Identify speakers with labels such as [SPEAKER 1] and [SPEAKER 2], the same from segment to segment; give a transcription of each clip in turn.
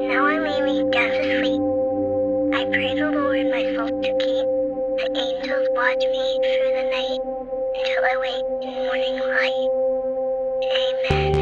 [SPEAKER 1] Now I lay me down to sleep. I pray the Lord my soul to keep. The angels watch me through the night until I wake in morning light. Amen.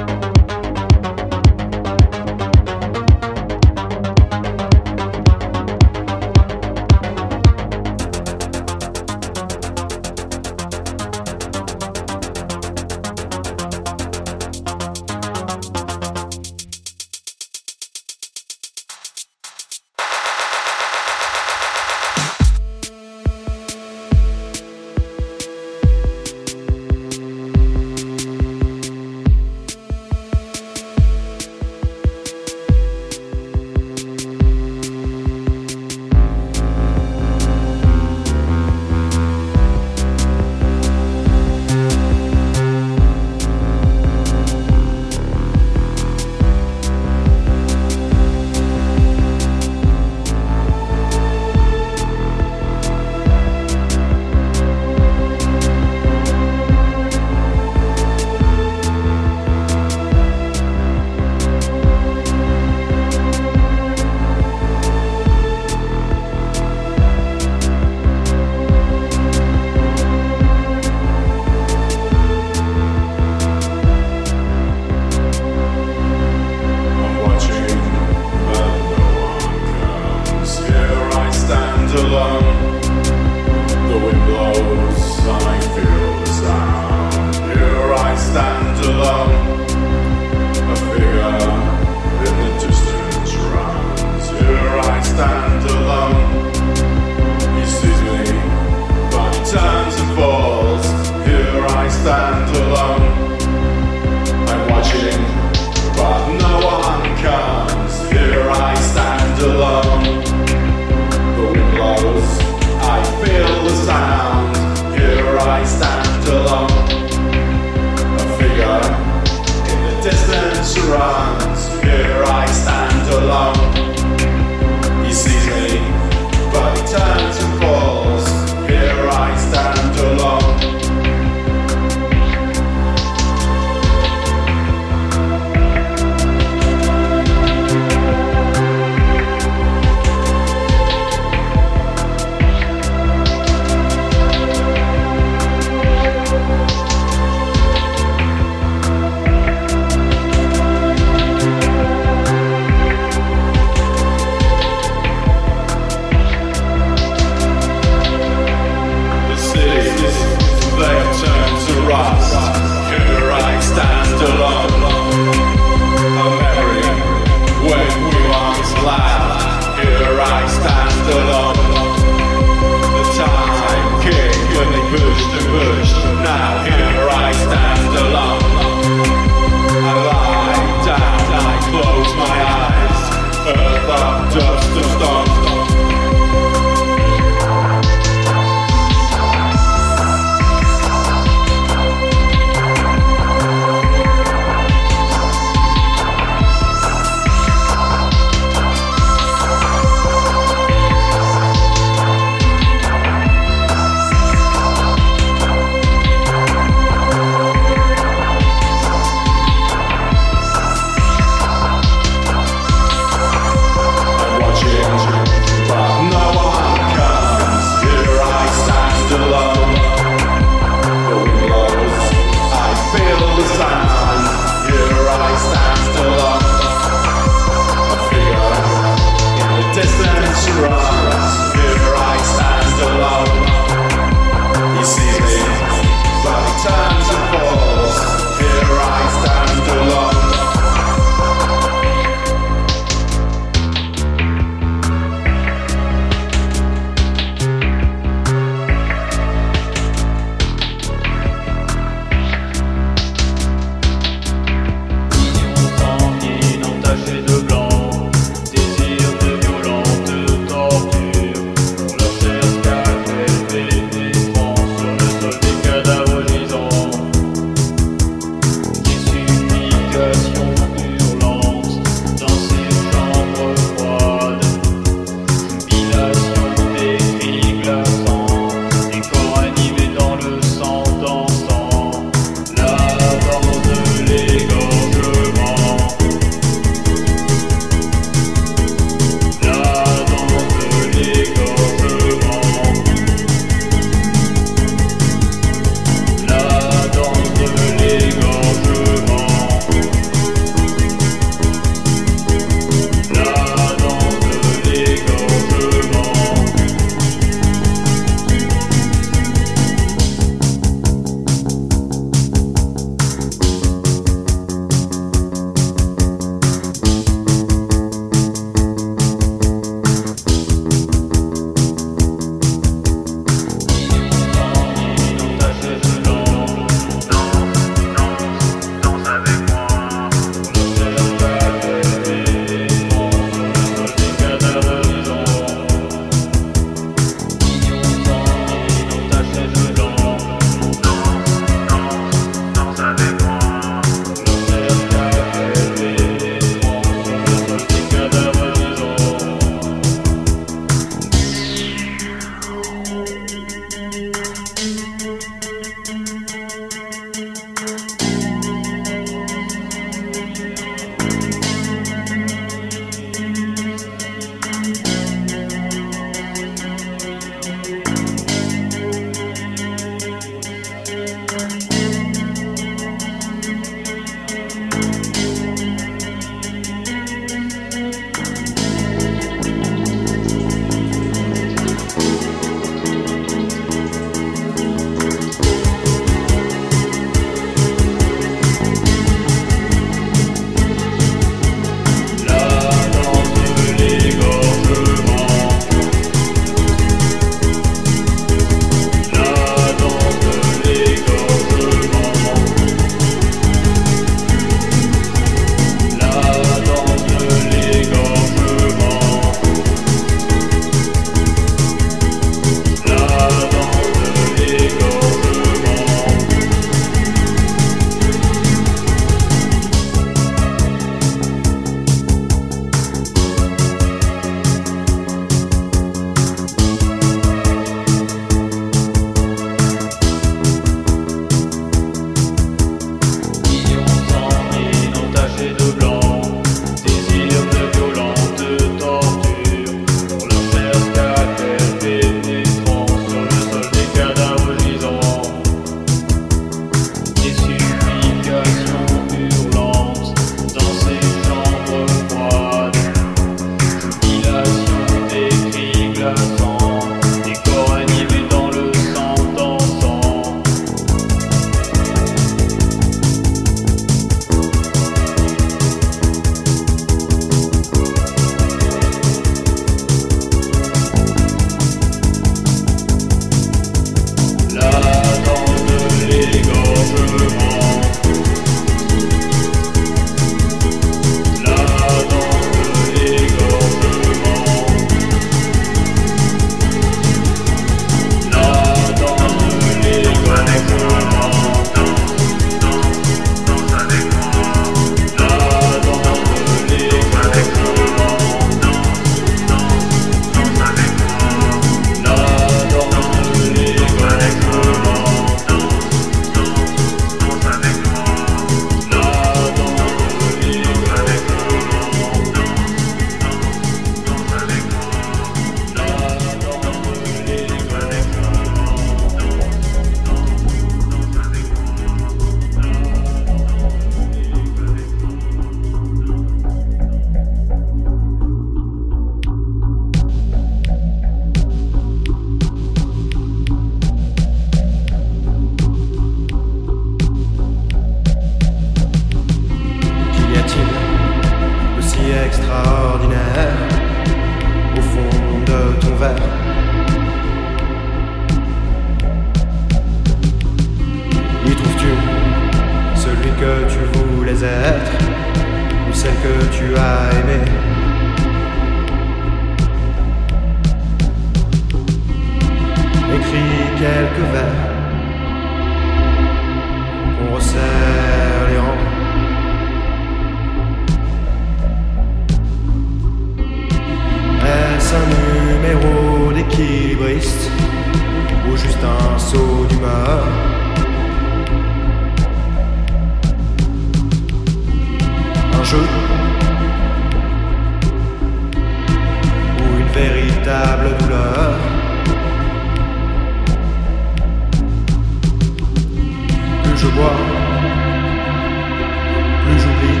[SPEAKER 2] plus j'oublie,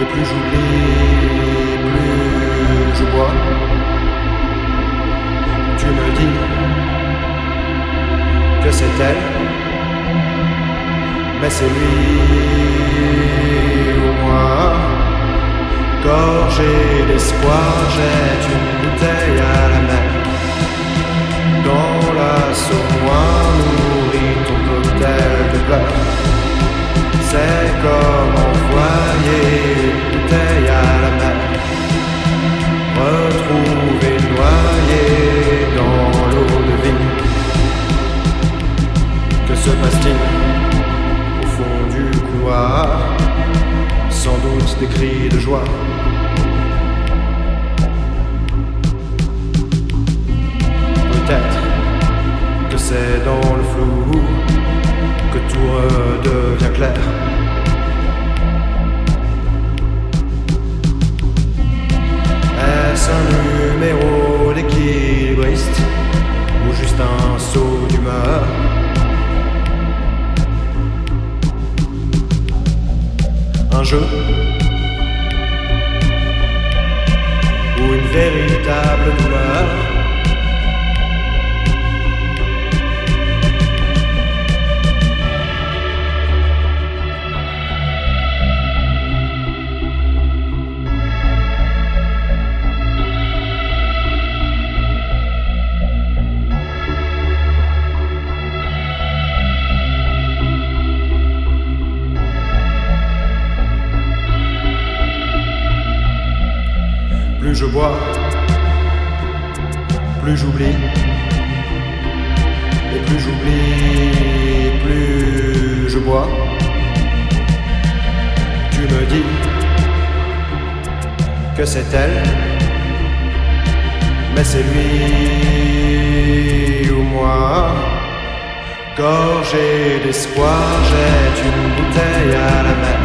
[SPEAKER 2] et plus j'oublie, plus je bois. Tu me dis que c'est elle, mais c'est lui ou moi. Gorgé d'espoir, jette une bouteille à la mer. Dans la saumoire, c'est comme envoyer une bouteille à la mer. Retrouver noyé dans l'eau de vie. Que se passe-t-il au fond du couloir? Sans doute des cris de joie. Peut-être que c'est dans le flou tout redevient clair. Est-ce un numéro d'équilibriste ou juste un saut d'humeur? Un jeu ou une véritable douleur? Je bois, plus j'oublie. Et plus j'oublie, plus je bois. Tu me dis que c'est elle, mais c'est lui ou moi. Gorgé d'espoir, jette une bouteille à la mer.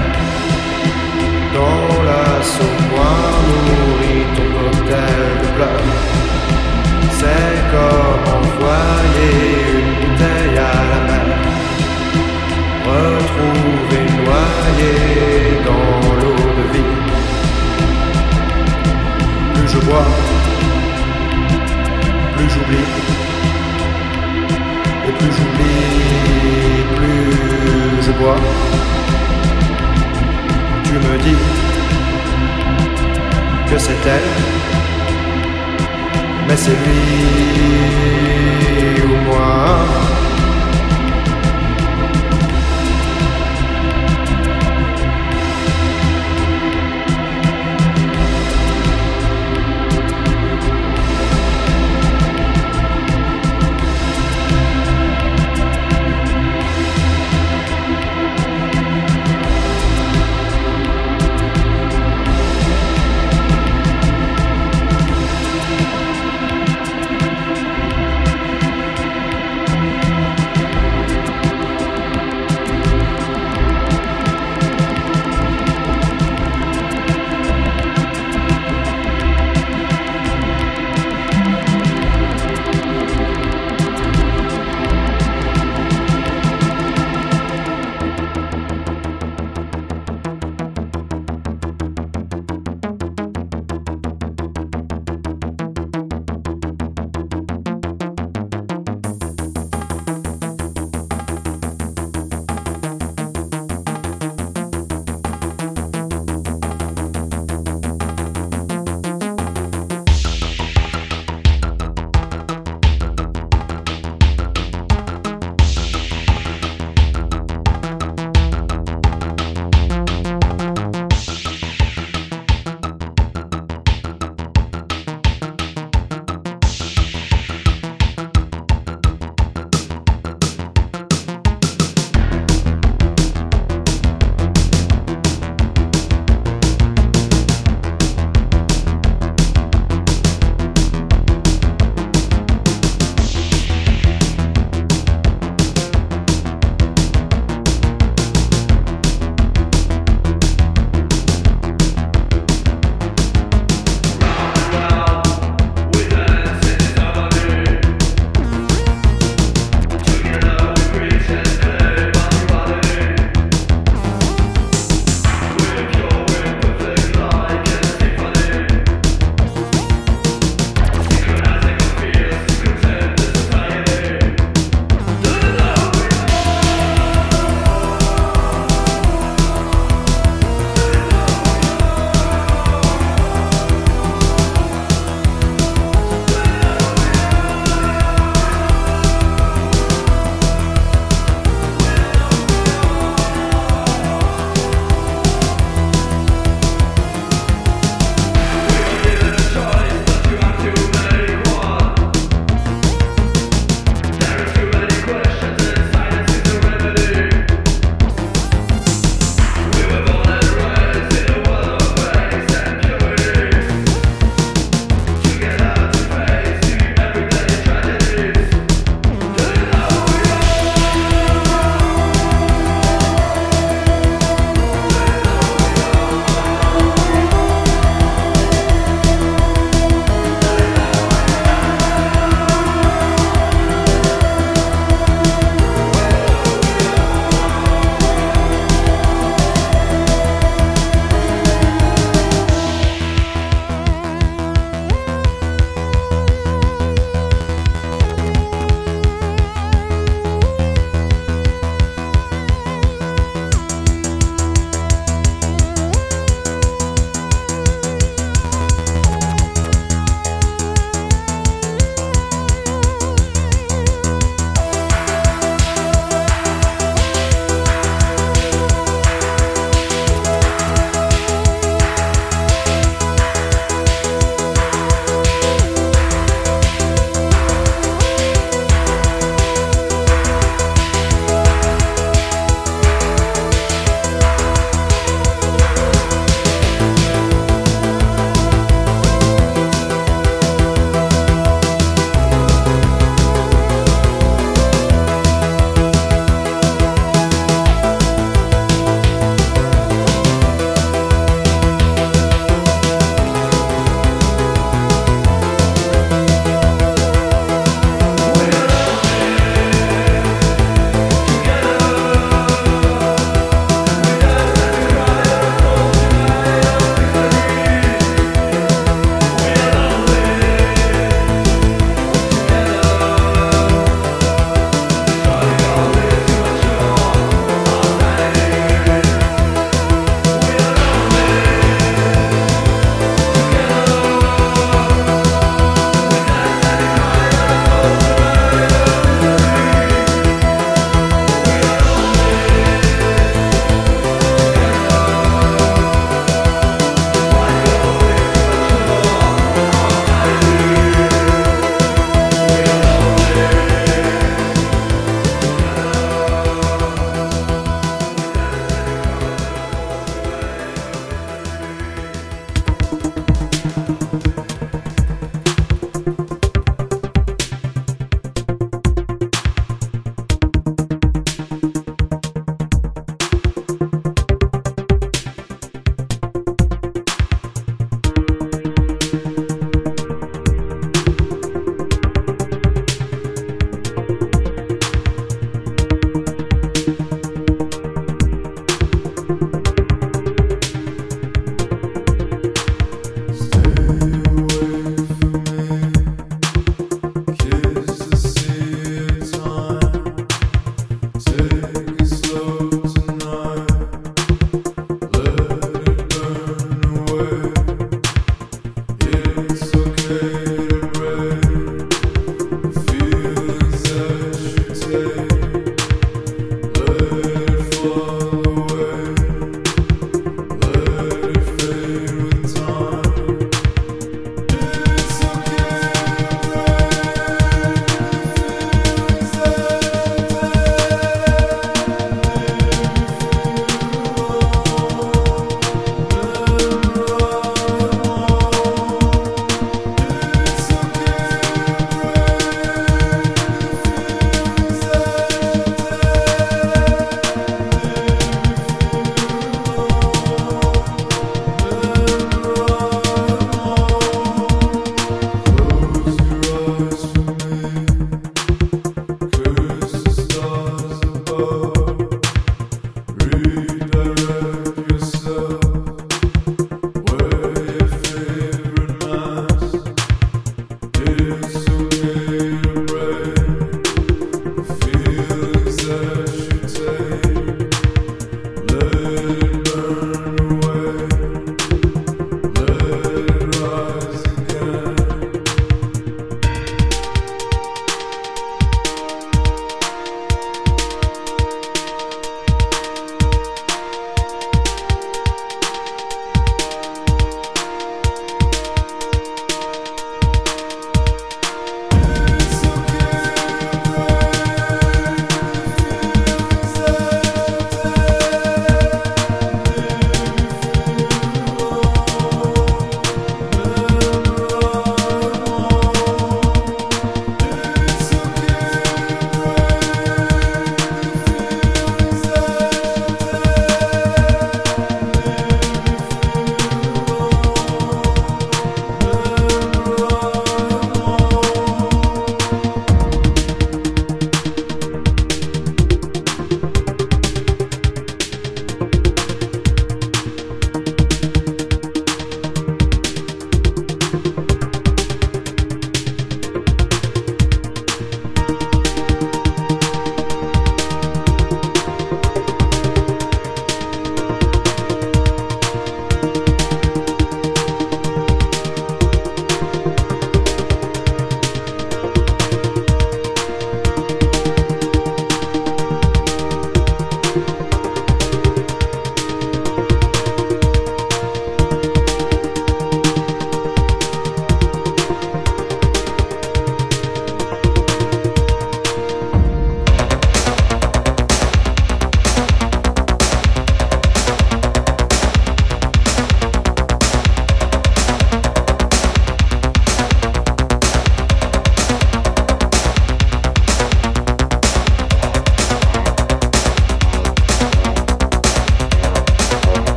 [SPEAKER 2] Dans la saupoir nourrit ton C'est comme envoyer une bouteille à la mer. Retrouvé noyé dans l'eau de vie. Plus je bois, plus j'oublie. Et plus j'oublie, plus je bois tu me dis que c'est elle, mais c'est lui moi.